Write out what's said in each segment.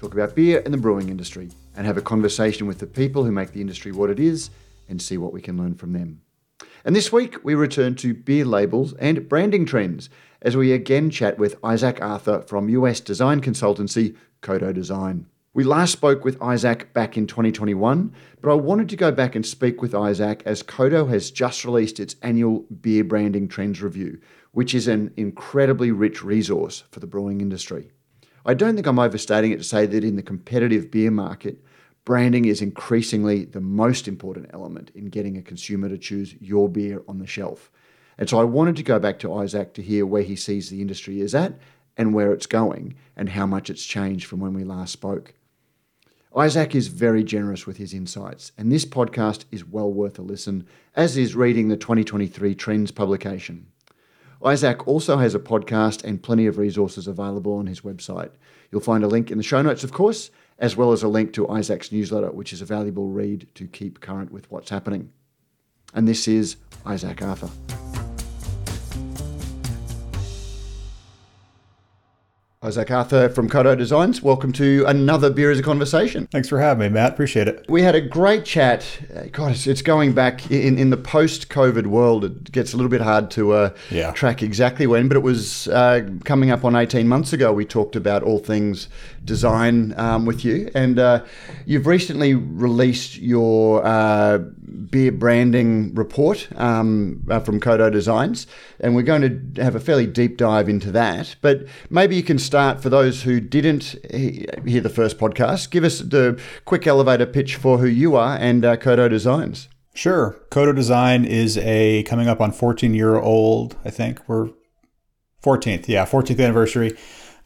talk about beer and the brewing industry, and have a conversation with the people who make the industry what it is, and see what we can learn from them. And this week, we return to beer labels and branding trends as we again chat with Isaac Arthur from US design consultancy Codo Design. We last spoke with Isaac back in 2021, but I wanted to go back and speak with Isaac as Codo has just released its annual beer branding trends review, which is an incredibly rich resource for the brewing industry. I don't think I'm overstating it to say that in the competitive beer market, branding is increasingly the most important element in getting a consumer to choose your beer on the shelf. And so I wanted to go back to Isaac to hear where he sees the industry is at and where it's going and how much it's changed from when we last spoke. Isaac is very generous with his insights, and this podcast is well worth a listen, as is reading the 2023 Trends publication. Isaac also has a podcast and plenty of resources available on his website. You'll find a link in the show notes, of course, as well as a link to Isaac's newsletter, which is a valuable read to keep current with what's happening. And this is Isaac Arthur. Isaac Arthur from Codo Designs. Welcome to another Beer as a Conversation. Thanks for having me, Matt. Appreciate it. We had a great chat. God, it's, it's going back in, in the post COVID world. It gets a little bit hard to uh, Yeah. track exactly when, but it was uh, coming up on 18 months ago. We talked about all things design um, with you. And uh, you've recently released your uh, beer branding report um, uh, from Codo Designs. And we're going to have a fairly deep dive into that. But maybe you can start for those who didn't he- hear the first podcast. Give us the quick elevator pitch for who you are and uh, Codo Designs. Sure. Codo Design is a coming up on 14 year old, I think. We're 14th, yeah, 14th anniversary.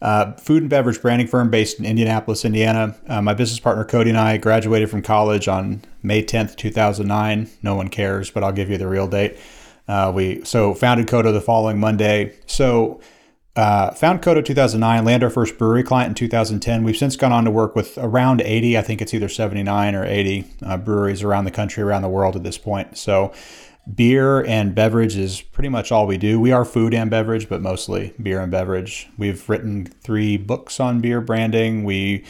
Uh, food and beverage branding firm based in Indianapolis, Indiana. Uh, my business partner Cody and I graduated from college on May 10th, 2009. No one cares, but I'll give you the real date. Uh, we so founded Codo the following Monday. So uh, found Codo 2009, landed our first brewery client in 2010. We've since gone on to work with around 80, I think it's either 79 or 80 uh, breweries around the country, around the world at this point. So beer and beverage is pretty much all we do. We are food and beverage, but mostly beer and beverage. We've written three books on beer branding. We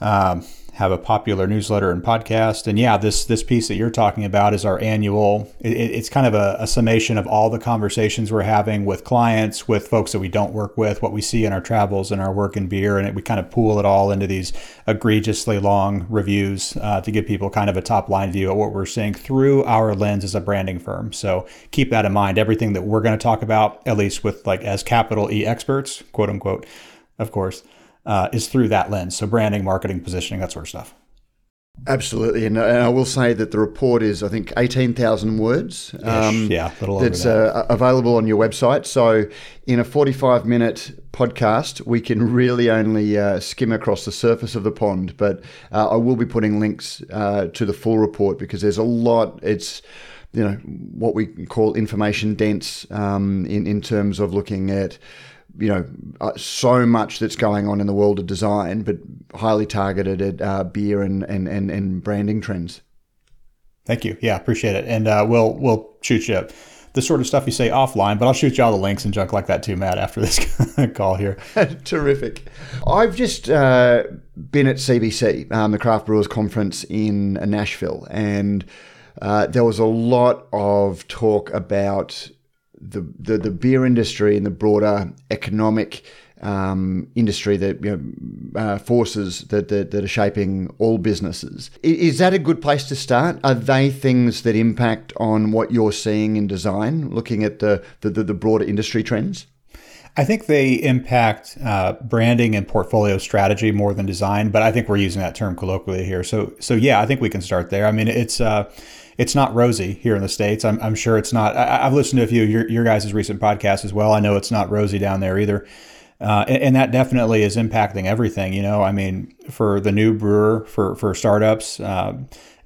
um, have a popular newsletter and podcast. And yeah, this this piece that you're talking about is our annual. It, it's kind of a, a summation of all the conversations we're having with clients, with folks that we don't work with, what we see in our travels and our work in beer, and it, we kind of pool it all into these egregiously long reviews uh, to give people kind of a top line view of what we're seeing through our lens as a branding firm. So keep that in mind. Everything that we're going to talk about, at least with like as capital E experts, quote unquote, of course uh, is through that lens. So branding, marketing, positioning, that sort of stuff. Absolutely, and, and I will say that the report is, I think, eighteen thousand words. um, yeah, a little over that's that. uh, available on your website. So, in a forty-five minute podcast, we can really only uh, skim across the surface of the pond. But uh, I will be putting links uh, to the full report because there's a lot. It's you know what we call information dense um, in in terms of looking at you know, uh, so much that's going on in the world of design, but highly targeted at uh, beer and, and, and, and branding trends. Thank you. Yeah, appreciate it. And uh, we'll we'll shoot you up the sort of stuff you say offline, but I'll shoot you all the links and junk like that too, Matt, after this call here. Terrific. I've just uh, been at CBC, um, the Craft Brewers Conference in Nashville, and uh, there was a lot of talk about the, the, the beer industry and the broader economic um, industry that you know, uh, forces that, that that are shaping all businesses. Is that a good place to start? Are they things that impact on what you're seeing in design? Looking at the the, the, the broader industry trends. I think they impact uh, branding and portfolio strategy more than design, but I think we're using that term colloquially here. So, so yeah, I think we can start there. I mean, it's uh, it's not rosy here in the states. I'm, I'm sure it's not. I, I've listened to a few of your, your guys' recent podcasts as well. I know it's not rosy down there either. Uh, and, and, that definitely is impacting everything. You know, I mean, for the new brewer, for for startups, uh,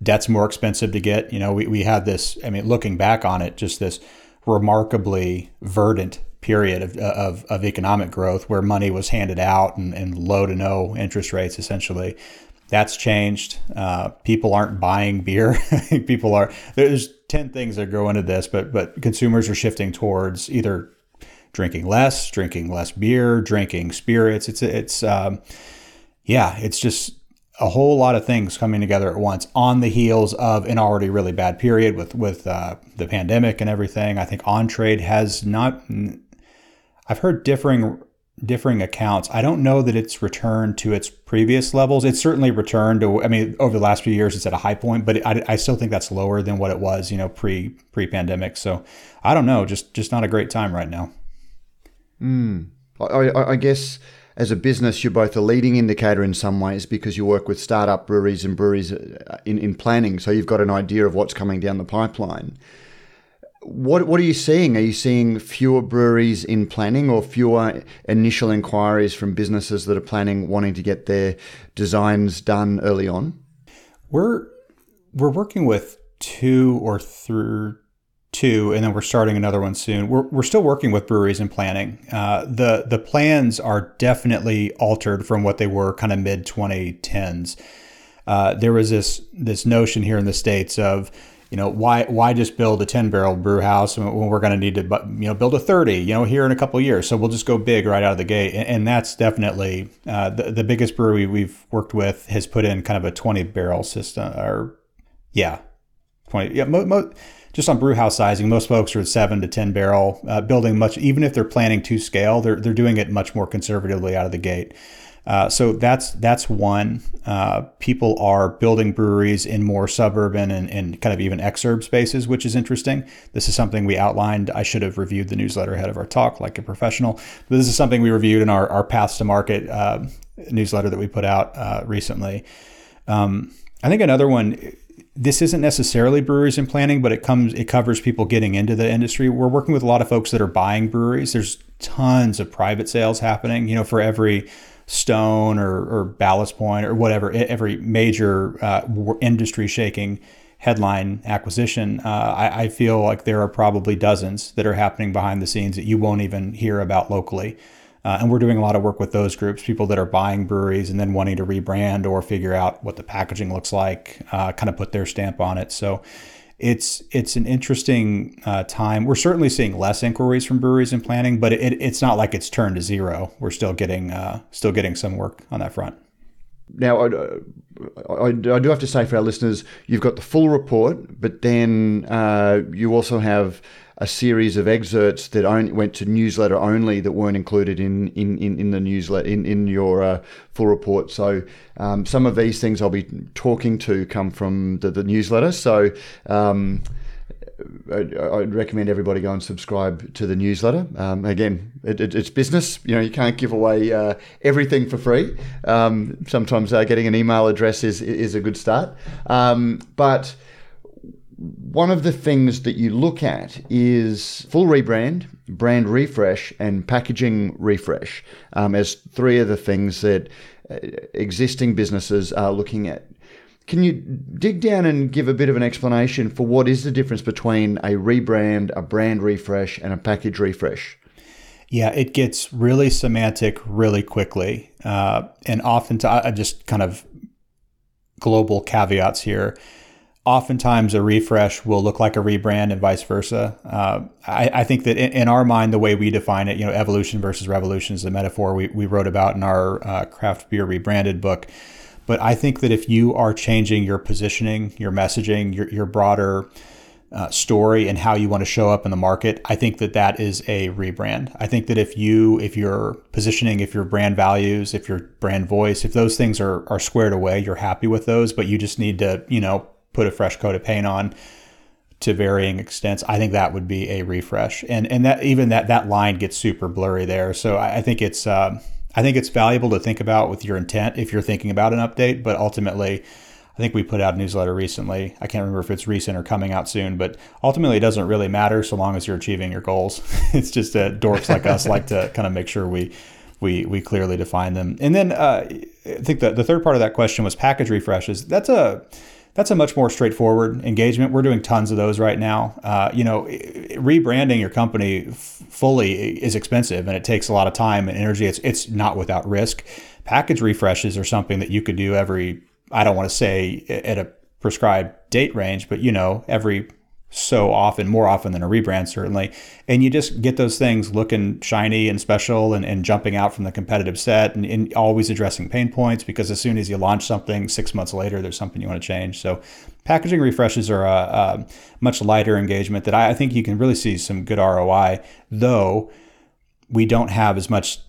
debt's more expensive to get. You know, we, we had this. I mean, looking back on it, just this remarkably verdant period of, of, of economic growth where money was handed out and, and low to no interest rates, essentially. That's changed. Uh, people aren't buying beer. people are. There's ten things that go into this, but but consumers are shifting towards either drinking less, drinking less beer, drinking spirits. It's it's um, yeah, it's just a whole lot of things coming together at once on the heels of an already really bad period with with uh, the pandemic and everything. I think on trade has not. I've heard differing differing accounts. I don't know that it's returned to its previous levels. It's certainly returned to. I mean, over the last few years, it's at a high point, but I, I still think that's lower than what it was, you know, pre pre pandemic. So I don't know. Just just not a great time right now. Mm. I, I, I guess as a business, you're both a leading indicator in some ways because you work with startup breweries and breweries uh, in, in planning. So you've got an idea of what's coming down the pipeline. What, what are you seeing? Are you seeing fewer breweries in planning or fewer initial inquiries from businesses that are planning wanting to get their designs done early on? We're we're working with two or three two, and then we're starting another one soon. We're, we're still working with breweries and planning. Uh, the the plans are definitely altered from what they were kind of mid 2010s. Uh, there was this this notion here in the states of you know why why just build a 10 barrel brew house when we're going to need to you know build a 30 you know here in a couple years so we'll just go big right out of the gate and, and that's definitely uh, the, the biggest brewery we've worked with has put in kind of a 20 barrel system or yeah 20 yeah mo, mo, just on brew house sizing, most folks are at seven to 10 barrel, uh, building much, even if they're planning to scale, they're, they're doing it much more conservatively out of the gate. Uh, so that's that's one. Uh, people are building breweries in more suburban and, and kind of even exurb spaces, which is interesting. This is something we outlined. I should have reviewed the newsletter ahead of our talk, like a professional. But this is something we reviewed in our, our paths to market uh, newsletter that we put out uh, recently. Um, I think another one this isn't necessarily breweries and planning, but it comes it covers people getting into the industry. We're working with a lot of folks that are buying breweries. There's tons of private sales happening. You know, for every Stone or, or Ballast Point or whatever, every major uh, industry shaking headline acquisition, uh, I, I, feel like there are probably dozens that are happening behind the scenes that you won't even hear about locally. Uh, and we're doing a lot of work with those groups, people that are buying breweries and then wanting to rebrand or figure out what the packaging looks like, uh, kind of put their stamp on it. So it's it's an interesting uh, time. We're certainly seeing less inquiries from breweries and planning, but it, it's not like it's turned to zero. We're still getting uh, still getting some work on that front. Now, I, I, I, do have to say for our listeners, you've got the full report, but then uh, you also have a series of excerpts that only went to newsletter only that weren't included in in, in, in the newsletter in in your uh, full report. So um, some of these things I'll be talking to come from the, the newsletter. So. Um, I'd recommend everybody go and subscribe to the newsletter. Um, again, it, it, it's business. You know, you can't give away uh, everything for free. Um, sometimes uh, getting an email address is is a good start. Um, but one of the things that you look at is full rebrand, brand refresh, and packaging refresh um, as three of the things that uh, existing businesses are looking at. Can you dig down and give a bit of an explanation for what is the difference between a rebrand, a brand refresh, and a package refresh? Yeah, it gets really semantic really quickly. Uh, and oftentimes, I just kind of global caveats here oftentimes a refresh will look like a rebrand and vice versa. Uh, I, I, think that in, in, our mind, the way we define it, you know, evolution versus revolution is the metaphor we, we wrote about in our uh, craft beer rebranded book. But I think that if you are changing your positioning, your messaging, your, your broader uh, story and how you want to show up in the market, I think that that is a rebrand. I think that if you, if your positioning, if your brand values, if your brand voice, if those things are, are squared away, you're happy with those, but you just need to, you know, put a fresh coat of paint on to varying extents. I think that would be a refresh, and and that even that that line gets super blurry there. So I, I think it's uh, I think it's valuable to think about with your intent if you're thinking about an update. But ultimately, I think we put out a newsletter recently. I can't remember if it's recent or coming out soon, but ultimately it doesn't really matter so long as you're achieving your goals. it's just that dorks like us like to kind of make sure we we we clearly define them. And then uh, I think the the third part of that question was package refreshes. That's a that's a much more straightforward engagement. We're doing tons of those right now. Uh, you know, rebranding your company f- fully is expensive and it takes a lot of time and energy. It's it's not without risk. Package refreshes are something that you could do every. I don't want to say at a prescribed date range, but you know, every so often, more often than a rebrand, certainly. And you just get those things looking shiny and special and, and jumping out from the competitive set and, and, always addressing pain points because as soon as you launch something, six months later, there's something you want to change. So packaging refreshes are a, a much lighter engagement that I, I, think you can really see some good ROI, though we don't have as much,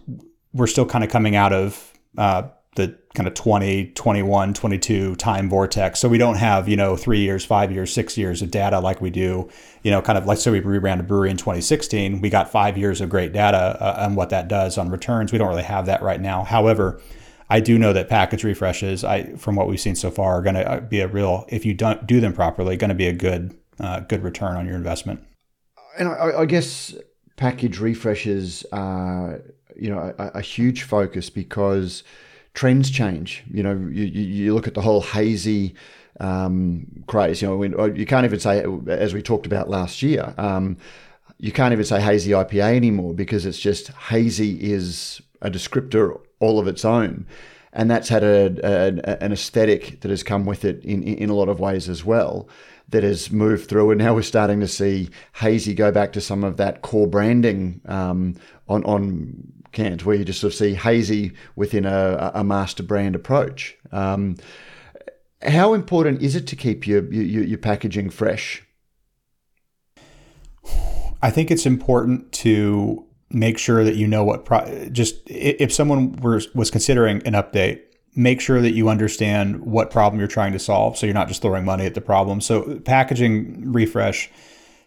we're still kind of coming out of uh, the kind of 20, 21, 22 time vortex. So we don't have, you know, three years, five years, six years of data like we do, you know, kind of like, so we rebranded brewery in 2016. We got five years of great data uh, on what that does on returns. We don't really have that right now. However, I do know that package refreshes, I from what we've seen so far, are going to uh, be a real, if you don't do them properly, going to be a good, uh, good return on your investment. And I, I guess package refreshes are, you know, a, a huge focus because – trends change. You know, you, you look at the whole hazy um, craze. You know, when, you can't even say, as we talked about last year, um, you can't even say hazy IPA anymore because it's just hazy is a descriptor all of its own. And that's had a, a, an aesthetic that has come with it in, in a lot of ways as well that has moved through. And now we're starting to see hazy go back to some of that core branding um, on, on cans where you just sort of see hazy within a, a master brand approach. Um, how important is it to keep your, your, your packaging fresh? I think it's important to make sure that you know what pro- just if someone was was considering an update make sure that you understand what problem you're trying to solve so you're not just throwing money at the problem so packaging refresh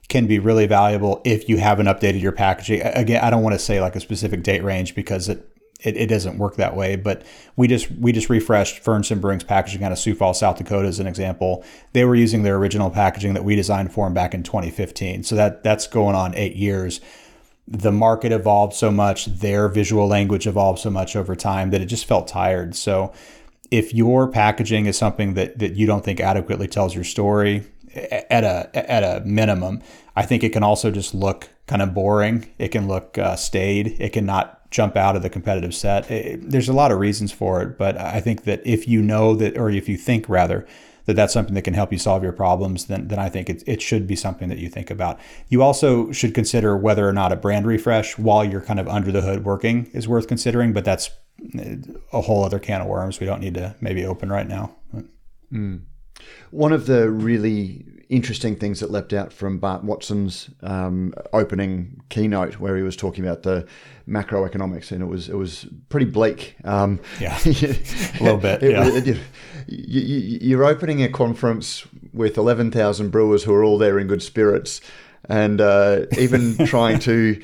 can be really valuable if you haven't updated your packaging. Again, I don't want to say like a specific date range because it it, it doesn't work that way. But we just we just refreshed Fernson Brewing's packaging out of Sioux Falls, South Dakota, as an example. They were using their original packaging that we designed for them back in 2015. So that that's going on eight years. The market evolved so much, their visual language evolved so much over time that it just felt tired. So if your packaging is something that that you don't think adequately tells your story, at a at a minimum. I think it can also just look kind of boring. It can look uh, staid. It can not jump out of the competitive set. It, there's a lot of reasons for it, but I think that if you know that, or if you think rather, that that's something that can help you solve your problems, then, then I think it, it should be something that you think about. You also should consider whether or not a brand refresh while you're kind of under the hood working is worth considering, but that's a whole other can of worms we don't need to maybe open right now. Mm. One of the really interesting things that leapt out from Bart Watson's um, opening keynote, where he was talking about the macroeconomics, and it was it was pretty bleak. Um, yeah, a little bit. It, yeah. It, it, you, are opening a conference with eleven thousand brewers who are all there in good spirits, and uh, even trying to,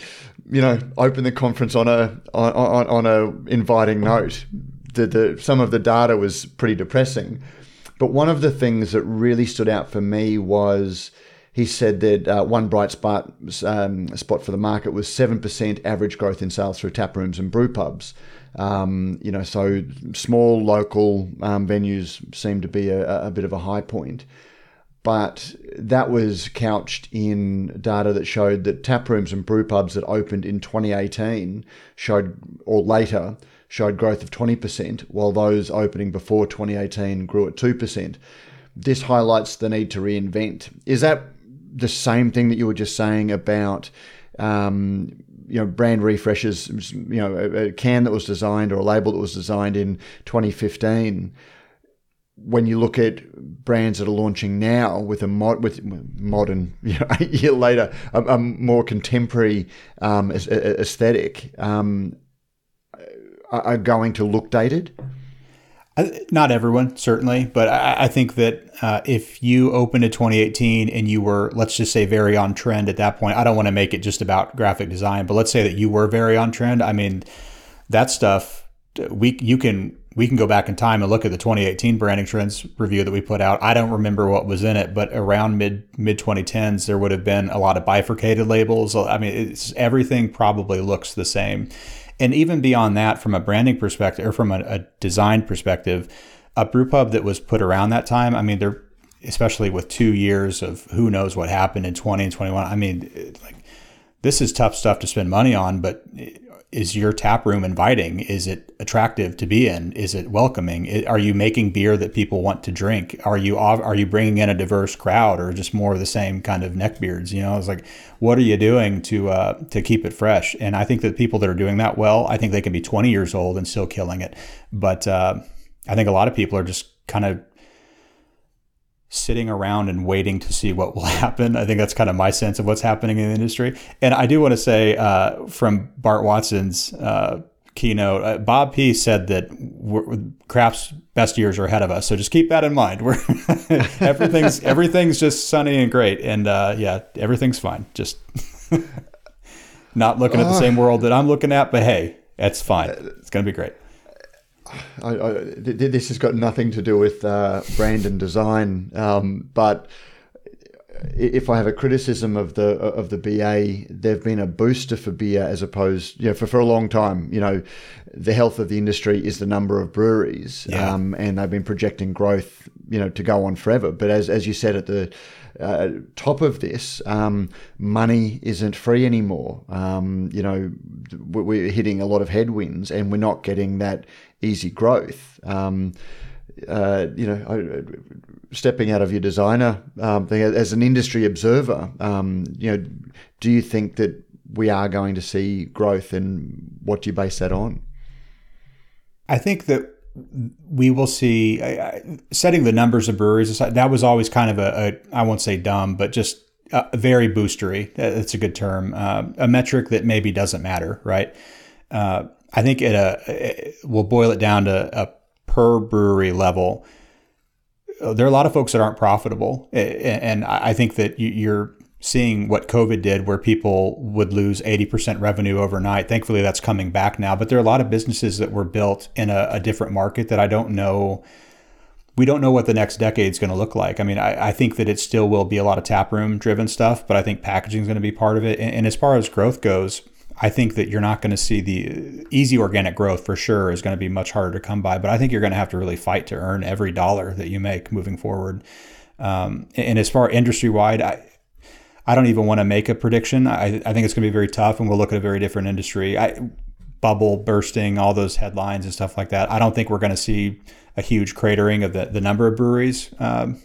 you know, open the conference on a on, on a inviting note. The, the some of the data was pretty depressing. But one of the things that really stood out for me was he said that uh, one bright spot um, spot for the market was seven percent average growth in sales through tap rooms and brew pubs. Um, you know, so small local um, venues seem to be a, a, bit of a high point. But that was couched in data that showed that tap rooms and brew pubs that opened in 2018 showed, or later, showed growth of 20%, while those opening before 2018 grew at 2%. This highlights the need to reinvent. Is that the same thing that you were just saying about um, you know brand refreshes? You know, a, can that was designed or a label that was designed in 2015 when you look at brands that are launching now with a mod, with modern, you know, a year later, a, a more contemporary um, aesthetic, um, are going to look dated? Not everyone, certainly, but I, I think that uh, if you opened a 2018 and you were, let's just say, very on trend at that point, I don't want to make it just about graphic design, but let's say that you were very on trend. I mean, that stuff we you can we can go back in time and look at the 2018 branding trends review that we put out. I don't remember what was in it, but around mid mid 2010s, there would have been a lot of bifurcated labels. I mean, everything probably looks the same And even beyond that, from a branding perspective or from a, a design perspective, a brew pub that was put around that time, I mean, they're especially with two years of who knows what happened in 20 and 21. I mean, like this is tough stuff to spend money on, but eh, is your tap room inviting? Is it attractive to be in? Is it welcoming? Are you making beer that people want to drink? Are you are you bringing in a diverse crowd, or just more of the same kind of neckbeards? You know, it's like, what are you doing to uh, to keep it fresh? And I think that people that are doing that well, I think they can be 20 years old and still killing it. But uh, I think a lot of people are just kind of sitting around and waiting to see what will happen. I think that's kind of my sense of what's happening in the industry. And I do want to say uh, from Bart Watson's uh, keynote, uh, Bob Pease said that craft's best years are ahead of us. So just keep that in mind. We're everything's everything's just sunny and great, and uh, yeah, everything's fine. Just not looking at the same world that I'm looking at, but hey, that's fine. It's gonna be great. I, I, this has got nothing to do with uh, brand and design, um, but if I have a criticism of the of the BA, they've been a booster for beer as opposed, you know, for, for a long time. You know, the health of the industry is the number of breweries, yeah. um, and they've been projecting growth, you know, to go on forever. But as as you said at the uh, top of this, um, money isn't free anymore. Um, you know, we're hitting a lot of headwinds, and we're not getting that easy growth. Um, uh, you know, stepping out of your designer um, thing as an industry observer, um, you know, do you think that we are going to see growth, and what do you base that on? I think that we will see setting the numbers of breweries aside, that was always kind of a, a I won't say dumb, but just very boostery. That's a good term. Uh, a metric that maybe doesn't matter, right? Uh, I think it, uh, it, we'll boil it down to a per brewery level. There are a lot of folks that aren't profitable, and I think that you're seeing what COVID did, where people would lose 80% revenue overnight. Thankfully, that's coming back now. But there are a lot of businesses that were built in a, a different market that I don't know. We don't know what the next decade is going to look like. I mean, I, I, think that it still will be a lot of taproom driven stuff, but I think packaging is going to be part of it. And, and as far as growth goes, I think that you're not going to see the easy organic growth for sure is going to be much harder to come by. But I think you're going to have to really fight to earn every dollar that you make moving forward. Um, and as far industry wide, I, I don't even want to make a prediction. I, I think it's going to be very tough, and we'll look at a very different industry. I, bubble bursting, all those headlines and stuff like that. I don't think we're going to see a huge cratering of the, the number of breweries. Um,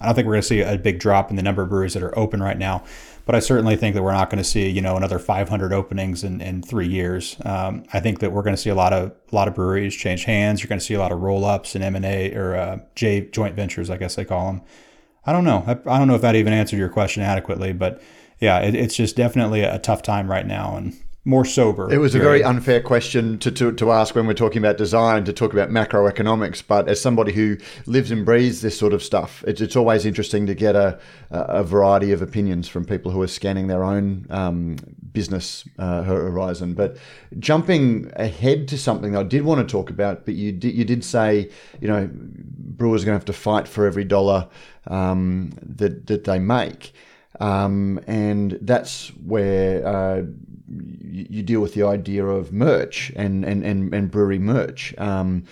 I don't think we're going to see a big drop in the number of breweries that are open right now but I certainly think that we're not going to see you know another 500 openings in, in three years. Um, I think that we're going to see a lot of a lot of breweries change hands. You're going to see a lot of roll ups and M and A or uh, J joint ventures, I guess they call them. I don't know. I, I, don't know if that even answered your question adequately, but yeah, it, it's just definitely a tough time right now, and more sober. It was a very unfair question to, to, to ask when we're talking about design to talk about macroeconomics. But as somebody who lives and breathes this sort of stuff, it's, it's always interesting to get a, a variety of opinions from people who are scanning their own um, business uh, horizon. But jumping ahead to something I did want to talk about, but you did, you did say, you know, brewers are going to have to fight for every dollar um, that, that they make. Um, and that's where uh, you deal with the idea of merch and and and, and brewery merch. Um,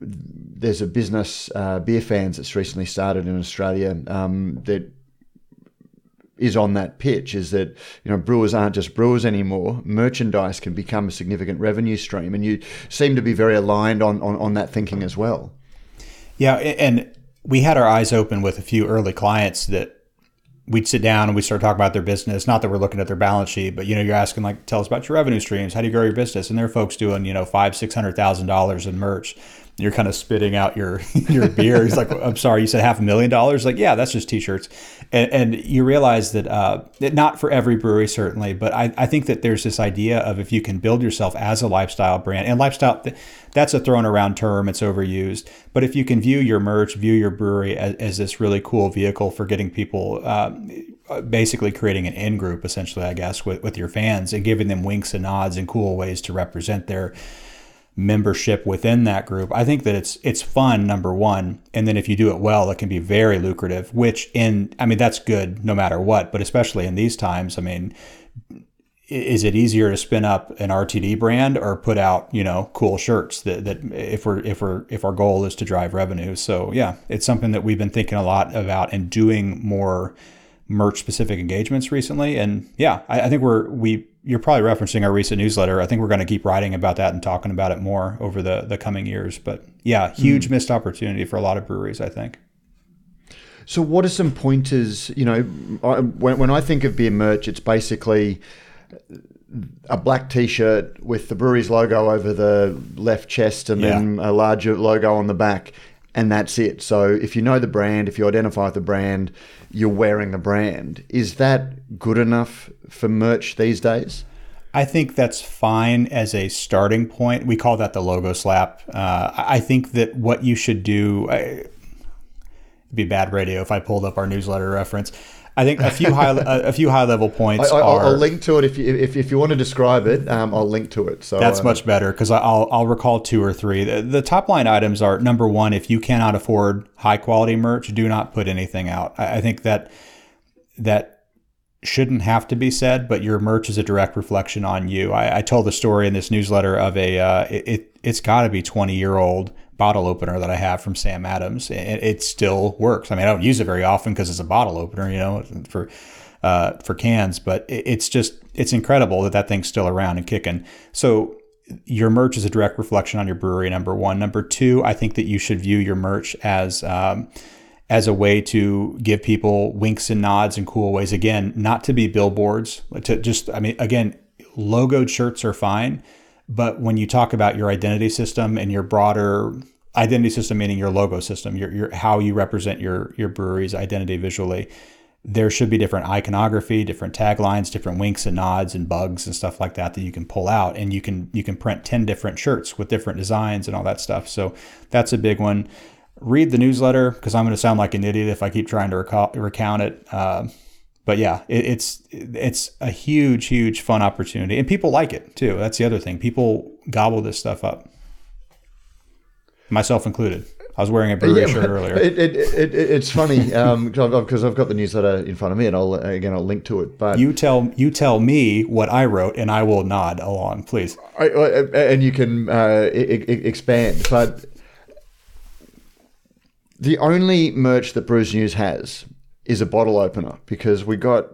there's a business, uh, Beer Fans, that's recently started in Australia um, that is on that pitch. Is that you know brewers aren't just brewers anymore. Merchandise can become a significant revenue stream, and you seem to be very aligned on on, on that thinking as well. Yeah, and we had our eyes open with a few early clients that we'd sit down and we'd start talking about their business. Not that we're looking at their balance sheet, but you know, you're asking like, tell us about your revenue streams. How do you grow your business? And there are folks doing, you know, five, six hundred thousand dollars in merch. You're kind of spitting out your your beer. He's like, I'm sorry, you said half a million dollars. Like, yeah, that's just t-shirts. And, and you realize that, uh, not for every brewery certainly, but I, I think that there's this idea of if you can build yourself as a lifestyle brand and lifestyle that's a thrown around term. It's overused. But if you can view your merch, view your brewery as, as this really cool vehicle for getting people, um, basically creating an in group, essentially, I guess, with, with your fans and giving them winks and nods and cool ways to represent their membership within that group. I think that it's it's fun number 1 and then if you do it well it can be very lucrative which in I mean that's good no matter what but especially in these times I mean is it easier to spin up an RTD brand or put out you know cool shirts that, that if we're if we're if our goal is to drive revenue so yeah it's something that we've been thinking a lot about and doing more merch specific engagements recently and yeah I, I think we're we you're probably referencing our recent newsletter I think we're going to keep writing about that and talking about it more over the the coming years but yeah huge mm. missed opportunity for a lot of breweries I think so what are some pointers you know when, when I think of beer merch it's basically a black T-shirt with the brewery's logo over the left chest, and yeah. then a larger logo on the back, and that's it. So if you know the brand, if you identify the brand, you're wearing the brand. Is that good enough for merch these days? I think that's fine as a starting point. We call that the logo slap. Uh, I think that what you should do. I, it'd be bad radio if I pulled up our newsletter reference. I think a few high a, few high level points. I, will link to it if you if, if you want to describe it. Um, I'll link to it. So that's uh, much better because I'll I'll recall two or three. The, the, top line items are number one. If you cannot afford high quality merch, do not put anything out. I, I think that that shouldn't have to be said, but your merch is a direct reflection on you. I, I told the story in this newsletter of a uh, it, it it's got to be twenty year old bottle opener that I have from Sam Adams. It, it still works. I mean, I don't use it very often because it's a bottle opener, you know, for uh, for cans. But it, it's just it's incredible that that thing's still around and kicking. So your merch is a direct reflection on your brewery. Number one. Number two, I think that you should view your merch as um, as a way to give people winks and nods and cool ways. Again, not to be billboards. To just, I mean, again, logoed shirts are fine but when you talk about your identity system and your broader identity system, meaning your logo system, your, your how you represent your your brewery's identity visually, there should be different iconography, different taglines, different winks and nods and bugs and stuff like that that you can pull out, and you can you can print ten different shirts with different designs and all that stuff. So that's a big one. Read the newsletter because I'm going to sound like an idiot if I keep trying to recall, recount it. Uh, but yeah, it, it's it's a huge, huge fun opportunity, and people like it too. That's the other thing. People gobble this stuff up, myself included. I was wearing a brewery yeah, shirt earlier. It, it, it, it's funny because um, I've got the newsletter in front of me, and I'll again I'll link to it. But you tell you tell me what I wrote, and I will nod along, please. I, and you can uh, expand, but the only merch that Brews News has is a bottle opener because we got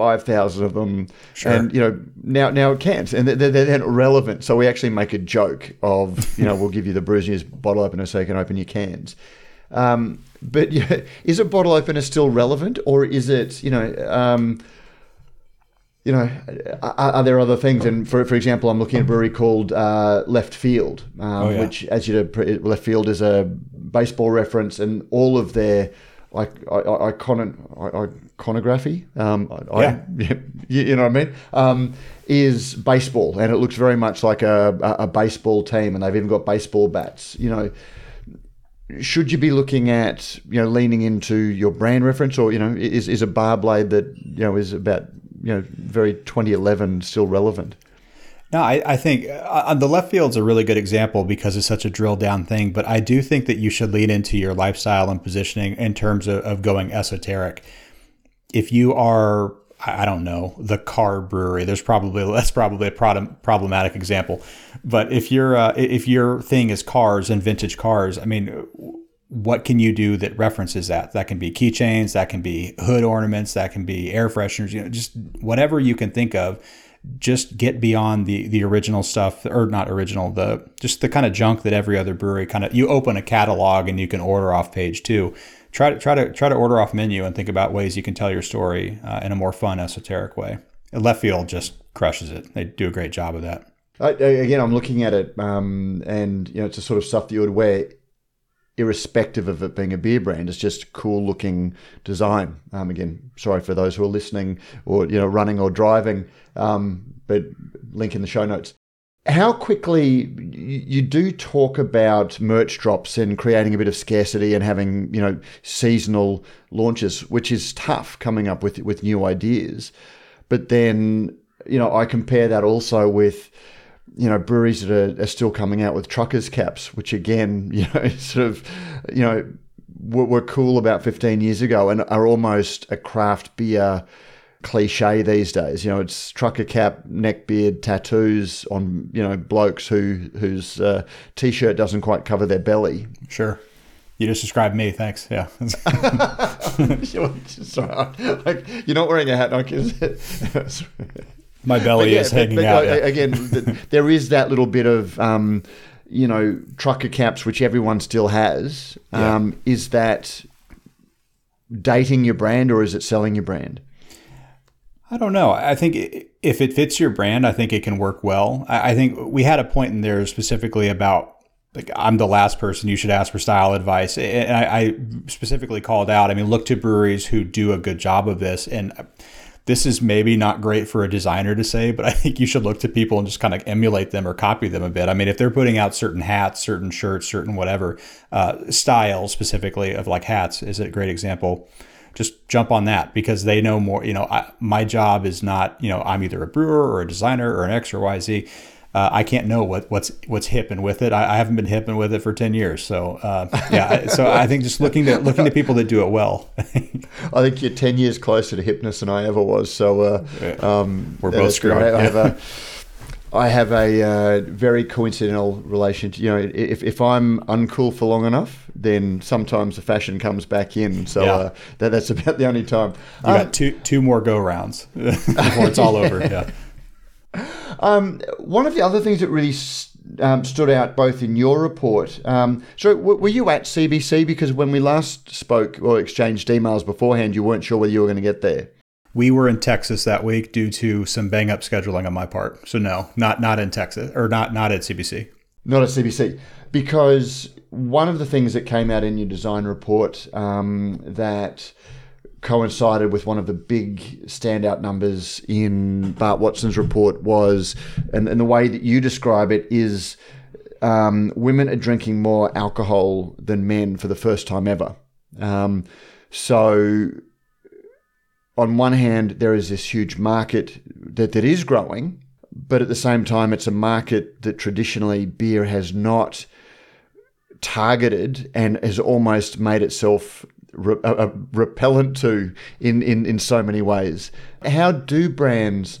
five thousand of them, sure. and you know now now it can't, and they're, they're then relevant. So we actually make a joke of you know we'll give you the Brews News bottle opener so you can open your cans. Um, but yeah, is a bottle opener still relevant, or is it you know? Um, you know, are, are, there other things? And for for example, I'm looking at a brewery called uh, Left Field, um, oh, yeah. which, as you know, Left Field is a baseball reference, and all of their like icon iconography. Um, yeah. I, you know what I mean? Um, is baseball, and it looks very much like a, a baseball team, and they've even got baseball bats. You know, should you be looking at you know leaning into your brand reference, or you know, is is a bar blade that you know is about you know very 2011 still relevant? No, I, I think uh, the left field is a really good example because it's such a drill down thing. But I do think that you should lean into your lifestyle and positioning in terms of, of going esoteric. If you are, I don't know, the car brewery, there's probably that's probably a problem, problematic example. But if your uh, if your thing is cars and vintage cars, I mean, what can you do that references that? That can be keychains, that can be hood ornaments, that can be air fresheners. You know, just whatever you can think of just get beyond the the original stuff or not original the just the kind of junk that every other brewery kind of you open a catalog and you can order off page two try to try to try to order off menu and think about ways you can tell your story uh, in a more fun esoteric way. Left field just crushes it. They do a great job of that. I, again i'm looking at it um, and you know it's a sort of stuff that you would wear irrespective of it being a beer brand. It's just cool looking design. Um, again, sorry for those who are listening or you know running or driving, um, but link in the show notes. How quickly you do talk about merch drops and creating a bit of scarcity and having you know seasonal launches, which is tough coming up with with new ideas. But then you know I compare that also with you know breweries that are, are, still coming out with truckers caps, which again, you know, sort of, you know, were, were, cool about 15 years ago and are almost a craft beer cliche these days. You know, it's trucker cap, neck beard, tattoos on you know blokes who whose uh, t-shirt doesn't quite cover their belly. Sure. You just described me. Thanks. Yeah. Sorry, like you're not wearing a hat, like is it? My belly yeah, is hanging but, out. yeah. Again, th- there is that little bit of, um, you know, trucker caps, which everyone still has. Yeah. Um, Is that dating your brand or is it selling your brand? I don't know. I think if it fits your brand, I think it can work well. I I think we had a point in there specifically about like I'm the last person you should ask for style advice, and I, I specifically called out. I mean, look to breweries who do a good job of this, and this is maybe not great for a designer to say, but I think you should look to people and just kind of emulate them or copy them a bit. I mean, if they're putting out certain hats, certain shirts, certain whatever uh, style specifically of like hats is a great example just jump on that because they know more. You know, I, my job is not, you know, I'm either a brewer or a designer or an X or Y, Z. Uh, I can't know what, what's what's hip and with it. I, I haven't been hip and with it for ten years. So uh, yeah, so I think just looking to looking to people that do it well. I think you're 10 years closer to hipness than I ever was. So uh, um, We're both screwed. I, I have a. I have a uh, very coincidental relation. To, you know, if, if I'm uncool for long enough, then sometimes the fashion comes back in. So Yeah. uh, that, that's about the only time. You got two two more go rounds before it's all over. Yeah. Um, one of the other things that really um, stood out both in your report. Um, so, w- were you at CBC? Because when we last spoke or exchanged emails beforehand, you weren't sure whether you were going to get there. We were in Texas that week due to some bang up scheduling on my part. So no, not not in Texas or not not at CBC. Not at CBC, because one of the things that came out in your design report um, that coincided with one of the big standout numbers in Bart Watson's report was, and, and the way that you describe it is, um, women are drinking more alcohol than men for the first time ever. Um, so, on one hand, there is this huge market that, that is growing, but at the same time, it's a market that traditionally beer has not targeted and has almost made itself re- uh, uh, repellent to in, in, in so many ways. How do brands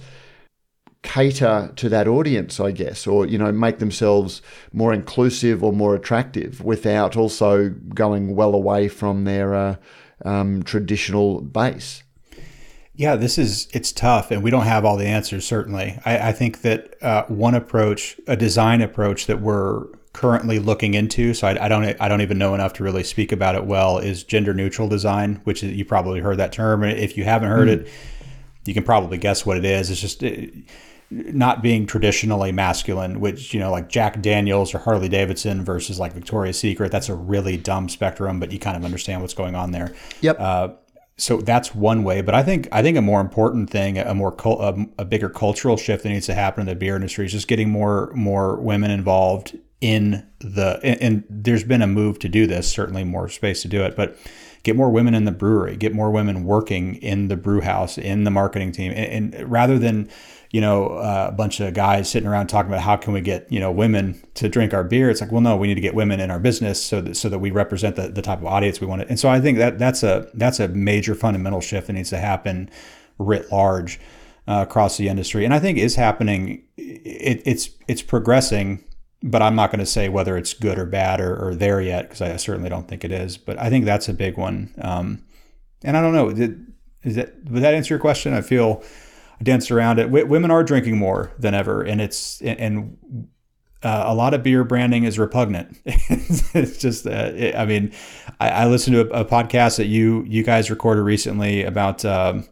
cater to that audience, I guess, or you know, make themselves more inclusive or more attractive without also going well away from their uh, um, traditional base? Yeah, this is it's tough, and we don't have all the answers. Certainly, I, I think that uh, one approach, a design approach that we're currently looking into, so I, I don't I don't even know enough to really speak about it well, is gender neutral design, which is, you probably heard that term. If you haven't heard it, you can probably guess what it is. It's just uh, not being traditionally masculine, which you know, like Jack Daniels or Harley Davidson versus like Victoria's Secret. That's a really dumb spectrum, but you kind of understand what's going on there Yep. Uh, so that's one way but i think i think a more important thing a more a, a bigger cultural shift that needs to happen in the beer industry is just getting more more women involved in the and, and there's been a move to do this certainly more space to do it but get more women in the brewery get more women working in the brew house in the marketing team and, and rather than you know uh, a bunch of guys sitting around talking about how can we get you know women to drink our beer it's like well no we need to get women in our business so that so that we represent the, the type of audience we want to and so i think that that's a that's a major fundamental shift that needs to happen writ large uh, across the industry. And i think is happening it, it's it's progressing but i'm not going to say whether it's good or bad or, or there yet because i certainly don't think it is but i think that's a big one um, and i don't know did, is that would that answer your question i feel I danced around it. W- women are drinking more than ever, and it's and uh, a lot of beer branding is repugnant. it's just, uh, it, I mean, I, I listened to a, a, podcast that you you guys recorded recently about um,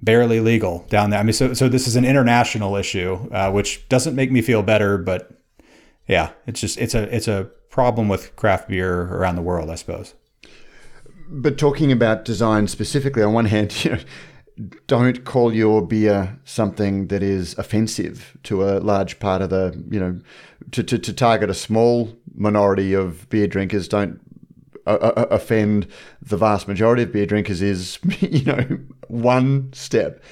barely legal down there. I mean, so so this is an international issue, uh, which doesn't make me feel better, but yeah, it's just it's a it's a problem with craft beer around the world, I suppose. But talking about design specifically, on one hand, you know, don't call your beer something that is offensive to a large part of the, you know, to, to, to target a small minority of beer drinkers. Don't uh, uh, offend the vast majority of beer drinkers is, you know, one step.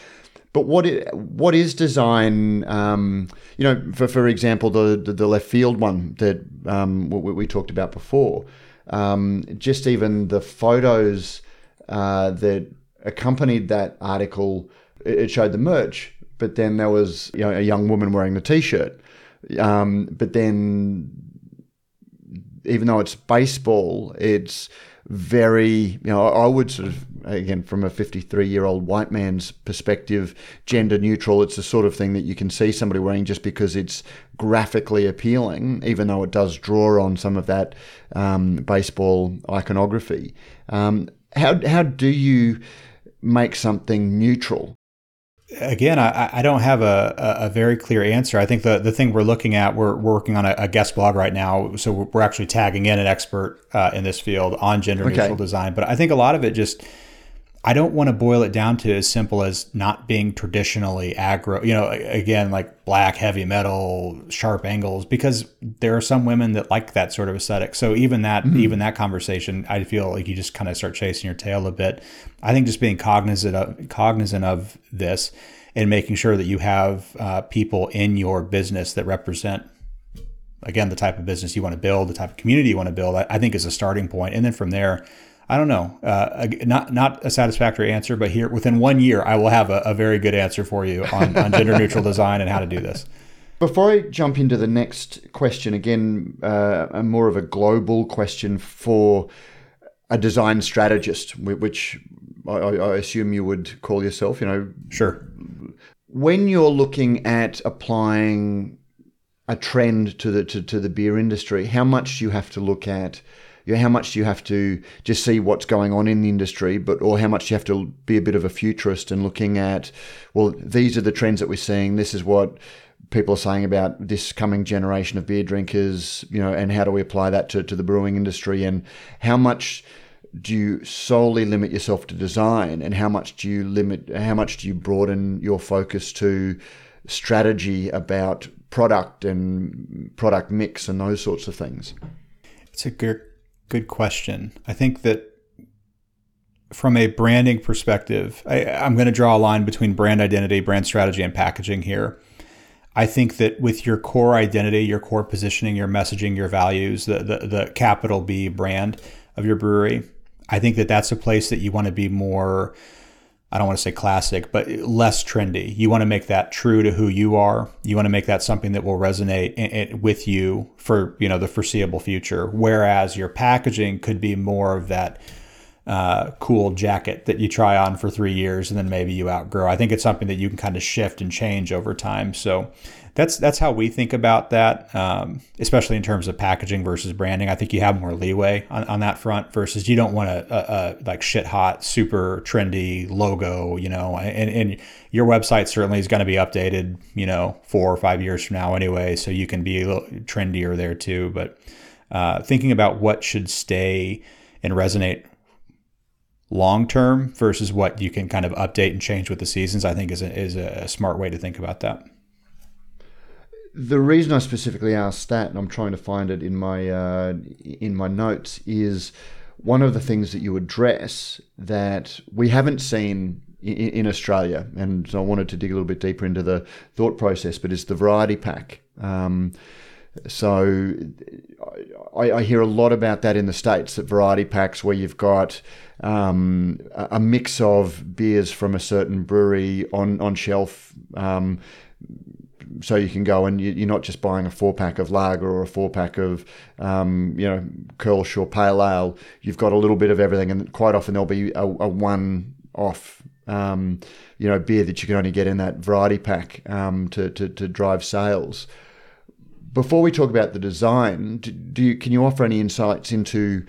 But what is, what is design? Um, you know, for for example, the the, the left field one that um, we, we talked about before. Um, just even the photos uh, that accompanied that article it it showed the merch, but then there was you know, a young woman wearing the t-shirt. Um, but then, even though it's baseball, it's very you know I would sort of again from a 53 year old white man's perspective gender neutral it's the sort of thing that you can see somebody wearing just because it's graphically appealing even though it does draw on some of that um, baseball iconography. Um, how, how do you make something neutral again, I, I don't have a, a, very clear answer. I think the, the thing we're looking at, we're, we're working on a, a, guest blog right now. So we're actually tagging in an expert uh, in this field on gender neutral okay. design. But I think a lot of it just, I don't want to boil it down to as simple as not being traditionally aggro, you know, again, like black, heavy metal, sharp angles, because there are some women that like that sort of aesthetic. So even that, mm-hmm. even that conversation, I feel like you just kind of start chasing your tail a bit. I think just being cognizant of, cognizant of this and making sure that you have uh, people in your business that represent again the type of business you want to build the type of community you want to build I, I think is a starting point. point and then from there I don't know. Uh, not not a satisfactory answer, but here within one year, I will have a, a very good answer for you on, on gender neutral design and how to do this. Before I jump into the next question, again, uh, a more of a global question for a design strategist, which I, I assume you would call yourself. You know, sure. When you're looking at applying a trend to the to, to the beer industry, how much do you have to look at? You know, how much do you have to just see what's going on in the industry, but or how much do you have to be a bit of a futurist and looking at, well, these are the trends that we're seeing. This is what people are saying about this coming generation of beer drinkers, you know, and how do we apply that to, to the brewing industry? And how much do you solely limit yourself to design? And how much do you limit how much do you broaden your focus to strategy about product and product mix and those sorts of things? It's a good good question. I think that from a branding perspective, I, am going to draw a line between brand identity, brand strategy, and packaging here. I think that with your core identity, your core positioning, your messaging, your values, the, the, the capital B brand of your brewery, I think that that's a place that you want to be more I don't want to say classic, but less trendy. You want to make that true to who you are. You want to make that something that will resonate in, in, with you for you know the foreseeable future. Whereas your packaging could be more of that uh, cool jacket that you try on for three years and then maybe you outgrow. I think it's something that you can kind of shift and change over time. So that's that's how we think about that, um, especially in terms of packaging versus branding. I think you have more leeway on, on that front versus you don't want a, a, a, like shit hot, super trendy logo, you know. And, and your website certainly is going to be updated, you know, four or five years from now anyway, so you can be a little trendier there too. But uh, thinking about what should stay and resonate long term versus what you can kind of update and change with the seasons, I think is a, is a smart way to think about that. The reason I specifically asked that, and I'm trying to find it in my uh, in my notes, is one of the things that you address that we haven't seen in, in Australia, and I wanted to dig a little bit deeper into the thought process, but it's the variety pack. Um, so I, I, hear a lot about that in the states, that variety packs where you've got um, a mix of beers from a certain brewery on on shelf. Um, so you can go and you're not just buying a four pack of lager or a four pack of um, you know Shore Pale Ale. You've got a little bit of everything, and quite often there'll be a, a one off um, you know beer that you can only get in that variety pack um, to, to, to drive sales. Before we talk about the design, do, do you, can you offer any insights into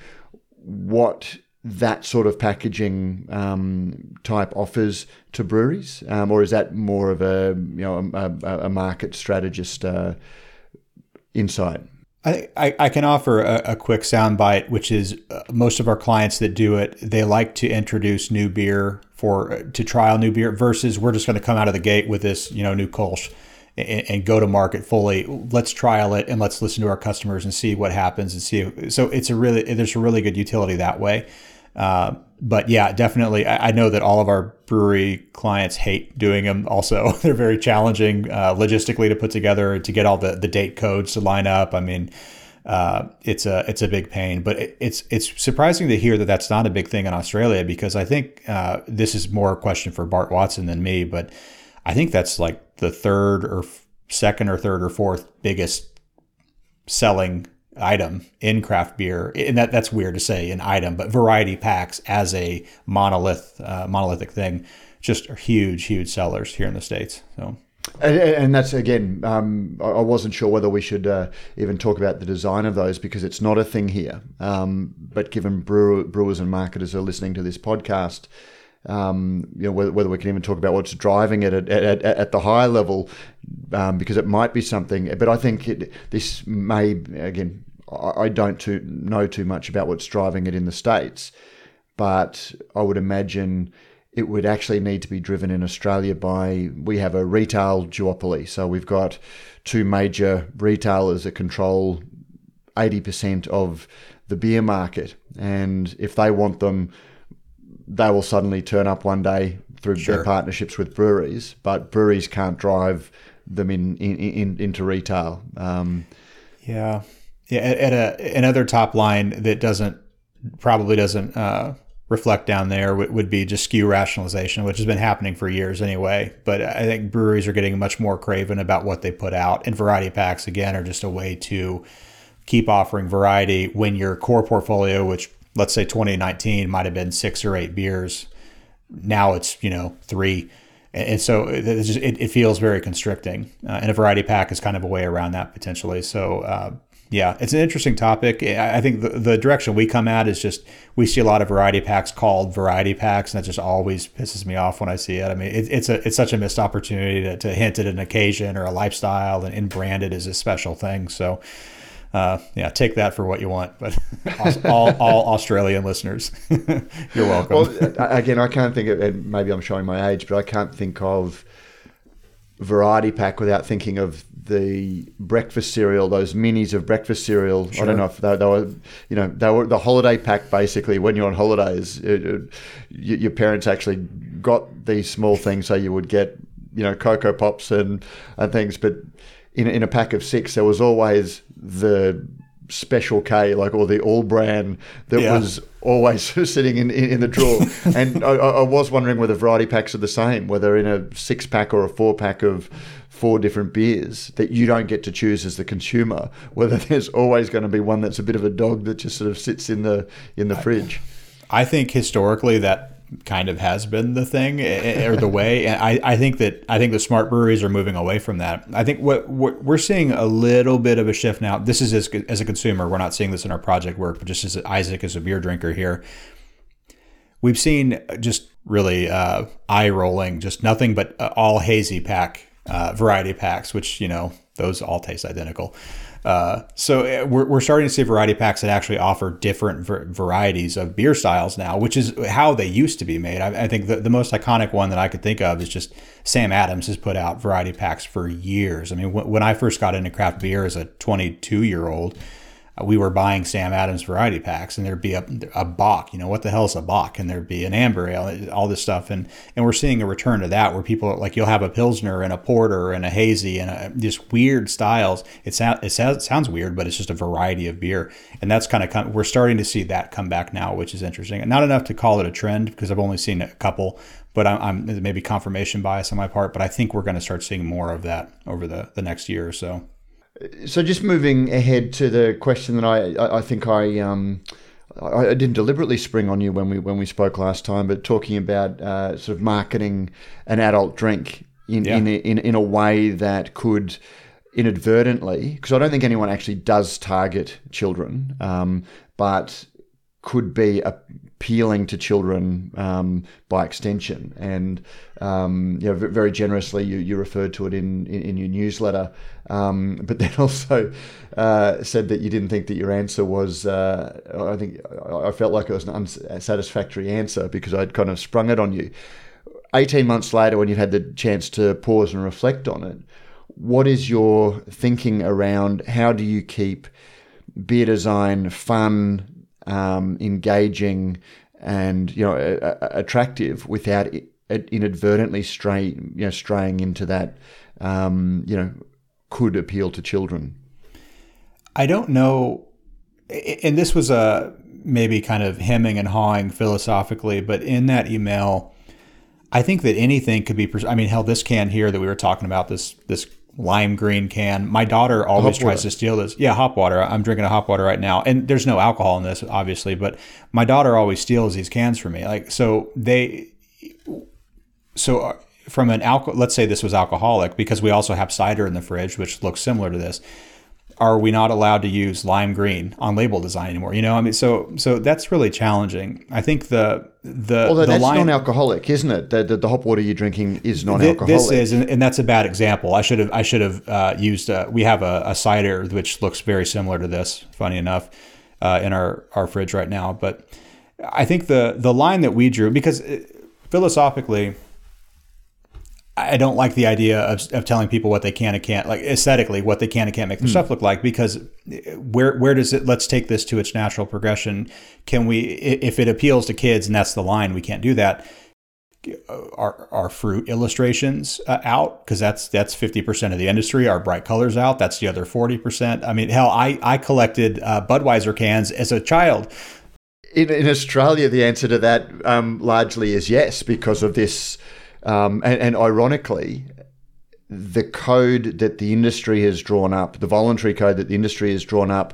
what that sort of packaging um, type offers to breweries, um, or is that more of a you know a, a market strategist uh, insight? I, I, can offer a, a quick soundbite, which is uh, most of our clients that do it, they like to introduce new beer for to trial new beer versus we're just going to come out of the gate with this you know new Kolsch and, and, go to market fully. Let's trial it and let's listen to our customers and see what happens and see. So it's a really there's a really good utility that way. Uh, but yeah, definitely. I, I, know that all of our brewery clients hate doing them. Also, they're very challenging uh, logistically to put together to get all the, the date codes to line up. I mean, uh, it's a it's a big pain. But it, it's it's surprising to hear that that's not a big thing in Australia because I think uh, this is more a question for Bart Watson than me. But I think that's like the third or second or third or fourth biggest selling item in craft beer, and that that's weird to say an item, but variety packs as a monolith uh, monolithic thing, just are huge, huge sellers here in the states. So. And, and that's again, um, I wasn't sure whether we should uh, even talk about the design of those because it's not a thing here. Um, but given brewer, brewers and marketers are listening to this podcast, um, you know, whether, whether, we can even talk about what's driving it at, at, at the high level, um, because it might be something. But I think it, this may, again, I don't too, know too much about what's driving it in the States, but I would imagine it would actually need to be driven in Australia by we have a retail duopoly. So we've got two major retailers that control 80% of the beer market. And if they want them, they will suddenly turn up one day through sure. their partnerships with breweries, but breweries can't drive them in, in, in into retail. Um, yeah, yeah, at, a another top line that doesn't probably doesn't uh, reflect down there would, would be just SKU rationalization, which has been happening for years anyway. But I think breweries are getting much more craven about what they put out, and variety packs again are just a way to keep offering variety when your core portfolio, which let's say 2019 might have been six or eight beers, now it's you know three. And so it, just, it, it feels very constricting, uh, and a variety pack is kind of a way around that potentially. So uh, yeah, it's an interesting topic. I think the, the direction we come at is just we see a lot of variety packs called variety packs, and that just always pisses me off when I see it. I mean, it, it's a it's such a missed opportunity to, to hint at an occasion or a lifestyle, and, and brand it as a special thing. So, uh, yeah, take that for what you want. But all, all Australian listeners, you're welcome. Well, again, I can't think of, and maybe I'm showing my age, but I can't think of variety pack without thinking of the breakfast cereal, those minis of breakfast cereal. Sure. I don't know if they, they, were, you know, they were the holiday pack basically. When you're on holidays, uh, uh, it, it, your parents actually got these small things so you would get, you know, Coco Pops and and things. But in in a pack of six, there was always the special K, like or the All-Bran that yeah. was always sitting in, in, in the drawer. and I, I, was wondering whether variety packs are the same, whether in a six pack or a four pack of four different beers that you don't get to choose as the consumer, whether there's always going to be one that's a bit of a dog that just sort of sits in the in the fridge. I think historically that kind of has been the thing eh, eh, or the way. And I, I think that I think the smart breweries are moving away from that. I think what, what we're seeing a little bit of a shift now. This is as, as a consumer, we're not seeing this in our project work, but just as Isaac is a beer drinker here, we've seen just really uh, eye rolling, just nothing but all hazy pack uh, variety packs, which you know those all taste identical. Uh, so uh, we're, we're starting to see variety packs that actually offer different varieties of beer styles now, which is how they used to be made. I, I think the, the most iconic one that I could think of is just Sam Adams has put out variety packs for years. I mean, when I first got into craft beer as a 22 year old, we were buying Sam Adams variety packs, and there'd be a, a bock. You know, what the hell is a bock? And there'd be an amber ale, all this stuff. And and we're seeing a return to that, where people like you'll have a pilsner and a porter and a hazy and a, just weird styles. It sounds it sounds, sounds weird, but it's just a variety of beer, and that's kind of we're starting to see that come back now, which is interesting. Not enough to call it a trend because I've only seen a couple, but I'm, I'm maybe confirmation bias on my part. But I think we're going to start seeing more of that over the the next year or so. So just moving ahead to the question that I I think I um I didn't deliberately spring on you when we when we spoke last time, but talking about uh, sort of marketing an adult drink in yeah. in, a, in in a way that could inadvertently, because I don't think anyone actually does target children, um, but could be appealing to children um, by extension. And um, you know, very generously, you, you referred to it in, in, in your newsletter, um, but then also uh, said that you didn't think that your answer was. Uh, I think I felt like it was an unsatisfactory answer because I'd kind of sprung it on you. 18 months later, when you've had the chance to pause and reflect on it, what is your thinking around how do you keep beer design fun, um, engaging, and you know attractive without inadvertently stray you know straying into that um, you know could appeal to children. I don't know, and this was a maybe kind of hemming and hawing philosophically, but in that email, I think that anything could be. I mean, hell, this can here that we were talking about this this lime green can. My daughter always tries to steal this. Yeah, hop water. I'm drinking a hop water right now, and there's no alcohol in this, obviously. But my daughter always steals these cans from me. Like so, they so uh, from an alcohol. Let's say this was alcoholic because we also have cider in the fridge, which looks similar to this are we not allowed to use lime green on label design anymore? You know, I mean, so so that's really challenging. I think the the although the that's line, non-alcoholic, isn't it? The, the, the, hop water you're drinking is non-alcoholic. This is, and, and that's a bad example. I should have I should have uh, used. A, we have a, a, cider which looks very similar to this. Funny enough, uh, in our our fridge right now, but I think the the line that we drew because uh, philosophically I don't like the idea of, of telling people what they can and can't, like aesthetically, what they can and can't make their mm. stuff look like. Because where where does it? Let's take this to its natural progression. Can we, if it appeals to kids, and that's the line, we can't do that. Our, our fruit illustrations uh, out because that's that's 50% of the industry our bright colors out that's the other 40% i mean hell i i collected uh, budweiser cans as a child in, in australia the answer to that um, largely is yes because of this um, and, and ironically, the code that the industry has drawn up, the voluntary code that the industry has drawn up,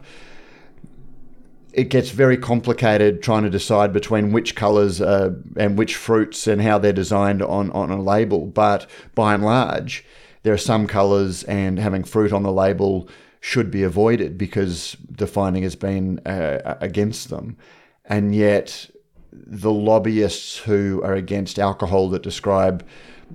it gets very complicated trying to decide between which colours uh, and which fruits and how they're designed on, on a label. But by and large, there are some colours and having fruit on the label should be avoided because the finding has been uh, against them. And yet, the lobbyists who are against alcohol that describe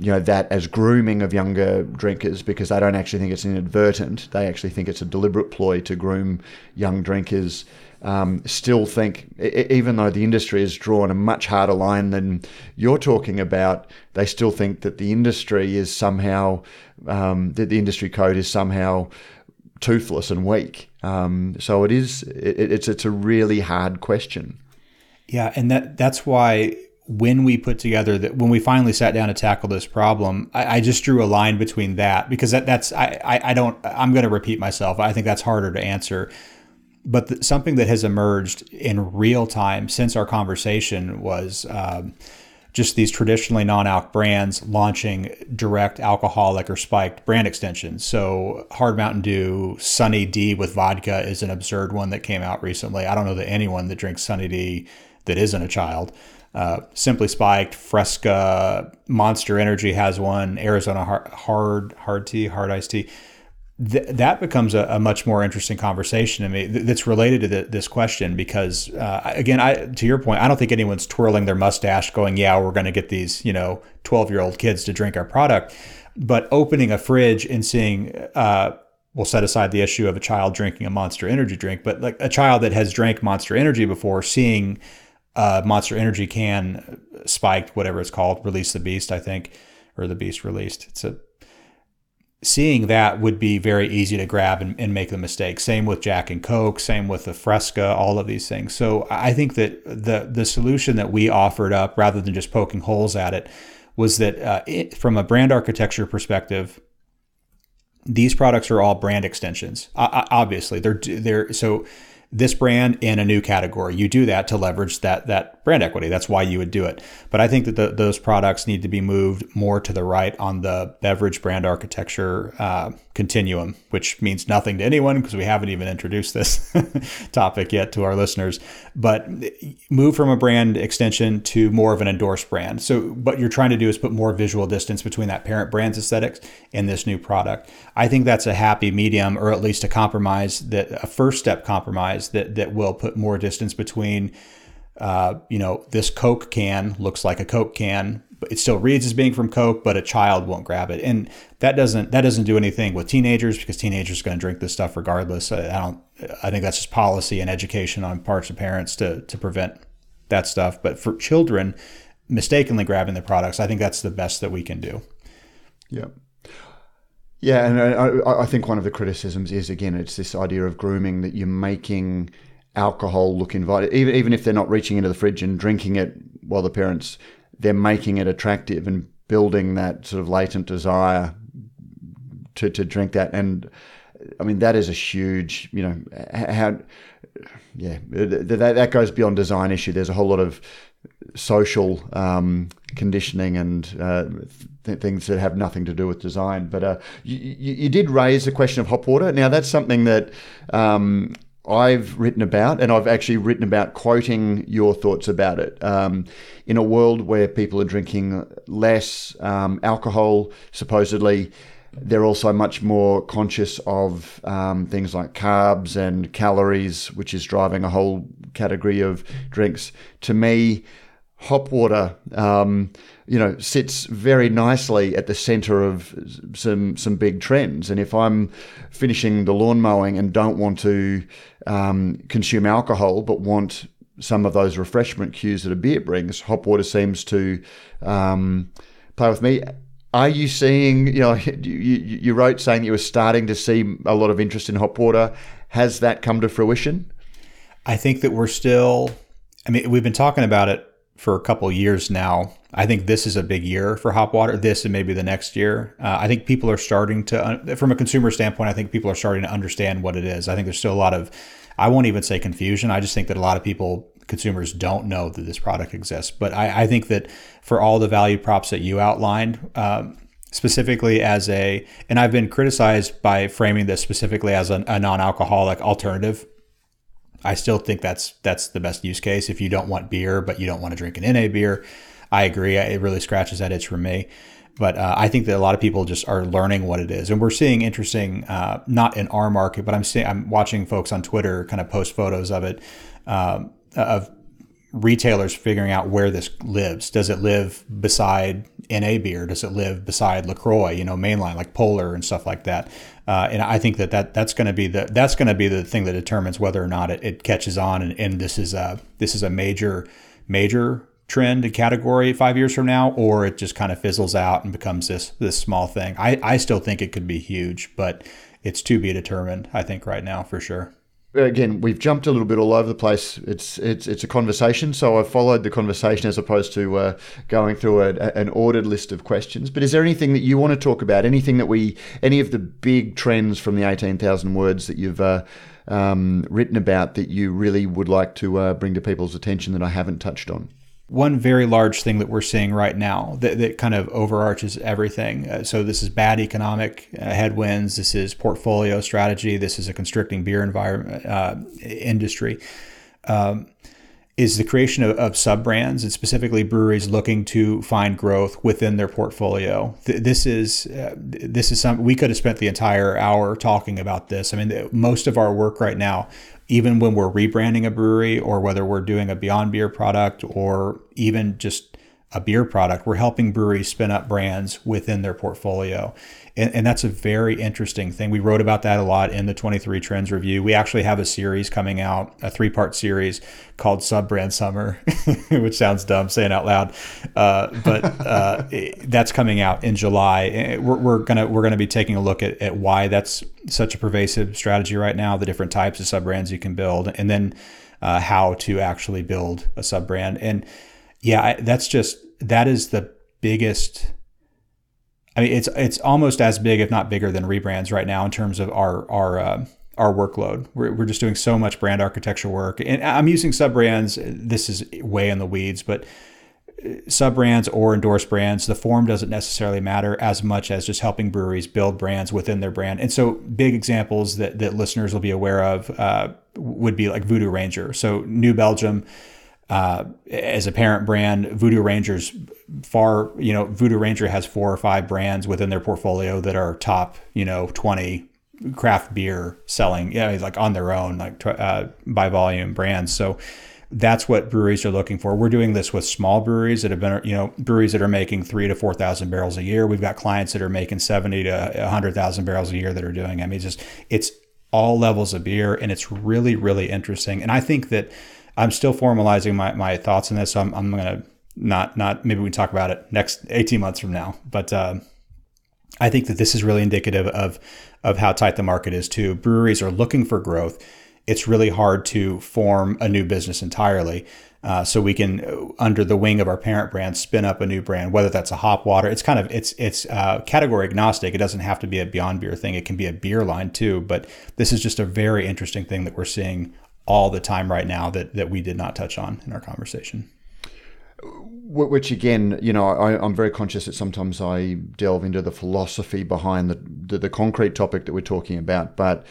you know that as grooming of younger drinkers because they don't actually think it's inadvertent. They actually think it's a deliberate ploy to groom young drinkers. Um, still think even though the industry has drawn a much harder line than you're talking about they still think that the industry is somehow um, that the industry code is somehow toothless and weak. Um, so it is it, it's it's a really hard question yeah, and that that's why when we put together that when we finally sat down to tackle this problem, I, I just drew a line between that because that, that's I, I, I don't I'm going to repeat myself. I think that's harder to answer. But the, something that has emerged in real time since our conversation was um, just these traditionally non-alc brands launching direct alcoholic or spiked brand extensions. So Hard Mountain Dew, Sunny D with vodka is an absurd one that came out recently. I don't know that anyone that drinks Sunny D that isn't a child. Uh, Simply Spiked, Fresca, Monster Energy has one, Arizona Hard Hard, hard Tea, Hard Iced Tea. Th- that becomes a, a, much more interesting conversation to me th- that's related to the, this question because uh, again I, to your point i don't think anyone's twirling their mustache going yeah we're going to get these you know 12 year old kids to drink our product but opening a fridge and seeing uh, we'll set aside the issue of a child drinking a monster energy drink but like a child that has drank monster energy before seeing uh, Monster Energy can spiked, whatever it's called, release the beast, I think, or the beast released. It's a seeing that would be very easy to grab and, and, make the mistake. Same with Jack and Coke, same with the Fresca, all of these things. So I think that the the solution that we offered up, rather than just poking holes at it, was that uh, it, from a brand architecture perspective, these products are all brand extensions. Uh, obviously, they're they're so this brand in a new category. You do that to leverage that that brand equity. That's why you would do it. But I think that the, those products need to be moved more to the right on the beverage brand architecture uh, continuum, which means nothing to anyone because we haven't even introduced this topic yet to our listeners. But move from a brand extension to more of an endorsed brand. So what you're trying to do is put more visual distance between that parent brand's aesthetics and this new product. I think that's a happy medium, or at least a compromise that a first step compromise that that will put more distance between. Uh, you know, this Coke can looks like a Coke can, but it still reads as being from Coke, but a child won't grab it, and that doesn't that doesn't do anything with teenagers because teenagers are going to drink this stuff regardless. I, I don't. I think that's just policy and education on parts of parents to to prevent that stuff. But for children, mistakenly grabbing the products, I think that's the best that we can do. Yeah. Yeah, and I, I, think one of the criticisms is again, it's this idea of grooming that you're making alcohol look inviting, even even if they're not reaching into the fridge and drinking it while the parents they're making it attractive and building that sort of latent desire to to drink that and I mean, that is a huge, you know, how, yeah, that, that goes beyond design issue. There's a whole lot of social um, conditioning and uh, th- things that have nothing to do with design. But uh, you, you, did raise the question of hop water. Now, that's something that um, I've written about, and I've actually written about quoting your thoughts about it. Um, in a world where people are drinking less um, alcohol, supposedly, they're also much more conscious of um, things like carbs and calories, which is driving a whole category of drinks. To me, hop water, um, you know, sits very nicely at the centre of some some big trends. And if I'm finishing the lawn mowing and don't want to um, consume alcohol, but want some of those refreshment cues that a beer brings, hop water seems to um, play with me. Are you seeing, you know, you, you wrote saying you were starting to see a lot of interest in hop water. Has that come to fruition? I think that we're still, I mean, we've been talking about it for a couple years now. I think this is a big year for hop water. This and maybe the next year. Uh, I think people are starting to, from a consumer standpoint, I think people are starting to understand what it is. I think there's still a lot of, I won't even say confusion. I just think that a lot of people, consumers, don't know that this product exists. But I, I think that for all the value props that you outlined, um, specifically as a, and I've been criticized by framing this specifically as a, a non-alcoholic alternative I still think that's that's the best use case. If you don't want beer, but you don't want to drink an NA beer, I agree. It really scratches that itch for me. But uh, I think that a lot of people just are learning what it is, and we're seeing interesting, uh, not in our market, but I'm seeing I'm watching folks on Twitter kind of post photos of it, um, of retailers figuring out where this lives. Does it live beside NA beer? Does it live beside Lacroix? You know, mainline like Polar and stuff like that. Uh, and I think that, that that's going to be the that's going to be the thing that determines whether or not it, it catches on. And, and this is a this is a major major trend and category five years from now, or it just kind of fizzles out and becomes this this small thing. I, I still think it could be huge, but it's to be determined. I think right now for sure again, we've jumped a little bit all over the place. It's it's it's a conversation, so I've followed the conversation as opposed to uh, going through a, an ordered list of questions. But is there anything that you want to talk about? Anything that we, any of the big trends from the eighteen thousand words that you've uh, um, written about that you really would like to uh, bring to people's attention that I haven't touched on? One very large thing that we're seeing right now that, that kind of overarches everything. Uh, so this is bad economic uh, headwinds. This is portfolio strategy. This is a constricting beer environment uh, industry. Um, is the creation of, of sub brands and specifically breweries looking to find growth within their portfolio. Th- this is uh, this is some we could have spent the entire hour talking about this. I mean, most of our work right now even when we're rebranding a brewery or whether we're doing a Beyond Beer product or even just a beer product, we're helping breweries spin up brands within their portfolio. And, and, that's a very interesting thing. We wrote about that a lot in the 23 Trends Review. We actually have a series coming out, a three part series called Sub Brand Summer, which sounds dumb saying out loud. Uh, but uh, that's coming out in July. We're, we're, gonna we're gonna be taking a look at, at why that's such a pervasive strategy right now, the different types of sub brands you can build, and then uh, how to actually build a sub brand. And yeah, that's just that is the biggest I mean, it's it's almost as big, if not bigger, than rebrands right now in terms of our our uh, our workload. We're, we're just doing so much brand architecture work, and I'm using sub brands. This is way in the weeds, but uh, sub brands or endorsed brands, the form doesn't necessarily matter as much as just helping breweries build brands within their brand. And so, big examples that that listeners will be aware of uh, would be like Voodoo Ranger. So, New Belgium uh, as a parent brand, Voodoo Rangers far, you know, Voodoo Ranger has four or five brands within their portfolio that are top, you know, 20 craft beer selling, yeah, like on their own, like uh, by volume brands. So that's what breweries are looking for. We're doing this with small breweries that have been, you know, breweries that are making three to 4,000 barrels a year. We've got clients that are making 70 to 100,000 barrels a year that are doing, I mean, it's just, it's all levels of beer and it's really, really interesting. And I think that, I'm still formalizing my, my thoughts on this. So I'm, I'm going to not, not, maybe we can talk about it next 18 months from now. But uh, I think that this is really indicative of, of how tight the market is too. Breweries are looking for growth. it's really hard to form a new business entirely. Uh, so we can, uh, under the wing of our parent brand, spin up a new brand, whether that's a hop water. It's kind of it's it's uh, category agnostic. It doesn't have to be a Beyond Beer thing. It can be a beer line too. But this is just a very interesting thing that we're seeing all the time right now that that we did not touch on in our conversation. Which again, you know, I, am very conscious that sometimes I delve into the philosophy behind the, the, the concrete topic that we're talking about, but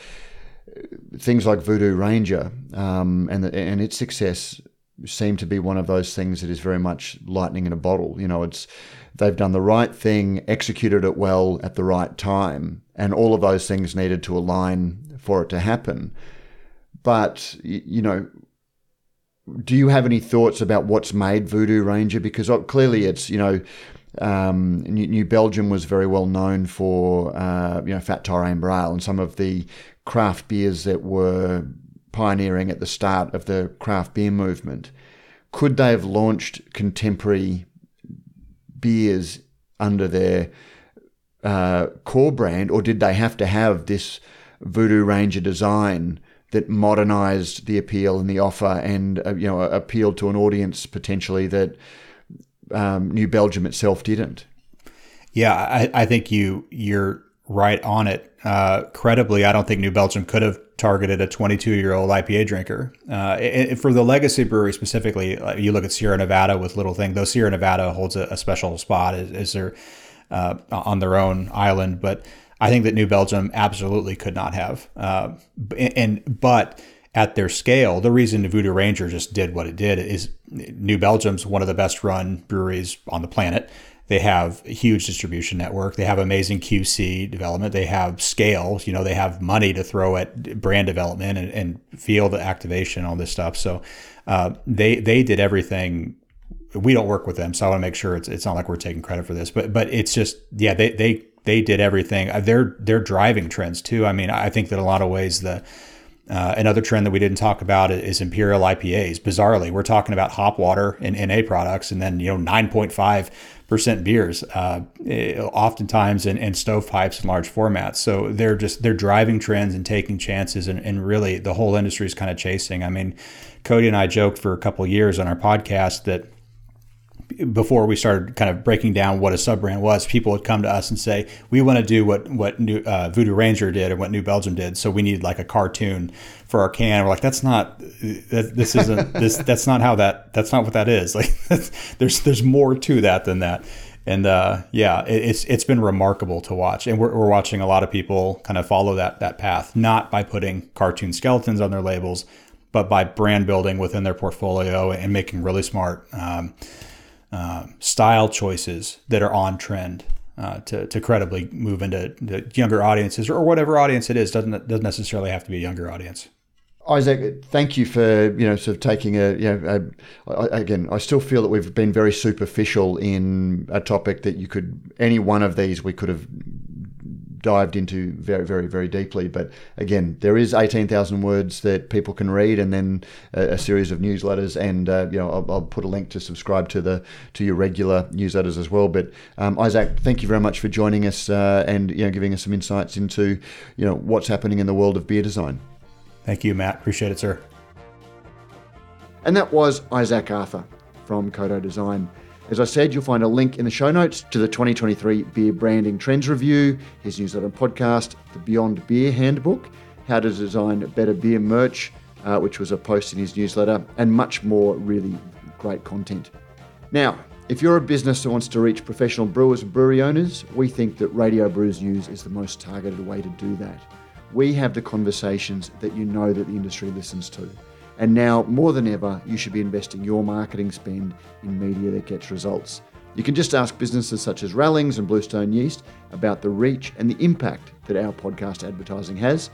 things like Voodoo Ranger um, and the, and its success seem to be one of those things that is very much lightning in a bottle. You know, it's they've done the right thing, executed it well at the right time, and all of those things needed to align for it to happen. But you know, do you have any thoughts about what's made Voodoo Ranger? Because uh, clearly, it's you know. Um, New Belgium was very well known for uh, you know Fat Tire Amber Ale and some of the craft beers that were pioneering at the start of the craft beer movement. Could they have launched contemporary beers under their uh, core brand, or did they have to have this Voodoo Ranger design that modernized the appeal and the offer, and uh, you know appealed to an audience potentially that um, New Belgium itself didn't? Yeah, I, I think you you're right on it. Uh, credibly, I don't think New Belgium could have targeted a 22 year old IPA drinker. Uh, for the legacy brewery specifically, you look at Sierra Nevada with Little Thing, though Sierra Nevada holds a, a special spot is, as they're uh, on their own island. But I think that New Belgium absolutely could not have. Uh, and but at their scale, the reason Voodoo Ranger just did what it did is New Belgium's one of the best run breweries on the planet. They have a huge distribution network. They have amazing QC development. They have scale. You know, they have money to throw at brand development and, and field activation, all this stuff. So uh, they they did everything. We don't work with them, so I want to make sure it's it's not like we're taking credit for this. But but it's just yeah, they they they did everything. Uh, they're they're driving trends too. I mean, I think that a lot of ways the uh, another trend that we didn't talk about is imperial IPAs. Bizarrely, we're talking about hop water and NA products, and then you know 9.5 percent beers, uh, eh, oftentimes in, in stovepipes and large formats. So they're just they're driving trends and taking chances, and, and really the whole industry is kind of chasing. I mean, Cody and I joked for a couple years on our podcast that before we started kind of breaking down what a sub brand was, people would come to us and say, "We want to do what what New, uh, Voodoo Ranger did and what New Belgium did, so we need like a cartoon for our can." We're like, "That's not that, this isn't this that's not how that that's not what that is. Like, there's there's more to that than that." And uh, yeah, it, it's it's been remarkable to watch, and we're, we're watching a lot of people kind of follow that that path, not by putting cartoon skeletons on their labels, but by brand building within their portfolio and making really smart. Um, uh, style choices that are on trend uh, to, to credibly move into the younger audiences or whatever audience it is doesn't doesn't necessarily have to be a younger audience. Isaac, thank you for you know sort of taking a you know a, again. I still feel that we've been very superficial in a topic that you could any one of these we could have dived into very, very, very deeply. But again, there is 18,000 words that people can read, and then a, a series of newsletters. And uh, you know, I'll, I'll, put a link to subscribe to the to your regular newsletters as well. But um, Isaac, thank you very much for joining us uh, and you know giving us some insights into you know what's happening in the world of beer design. Thank you, Matt. Appreciate it, sir. And that was Isaac Arthur from Codo Design. As I said, you'll find a link in the show notes to the 2023 Beer Branding Trends Review, his newsletter and podcast, the Beyond Beer Handbook, how to design better beer merch, uh, which was a post in his newsletter, and much more really great content. Now, if you're a business that wants to reach professional brewers and brewery owners, we think that Radio Brews News is the most targeted way to do that. We have the conversations that you know that the industry listens to. And now, more than ever, you should be investing your marketing spend in media that gets results. You can just ask businesses such as Rallings and Bluestone Yeast about the reach and the impact that our podcast advertising has.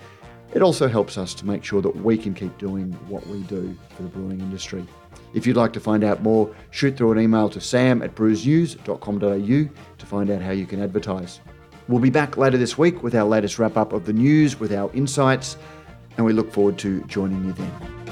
It also helps us to make sure that we can keep doing what we do for the brewing industry. If you'd like to find out more, shoot through an email to sam at brewsnews.com.au to find out how you can advertise. We'll be back later this week with our latest wrap up of the news with our insights, and we look forward to joining you then.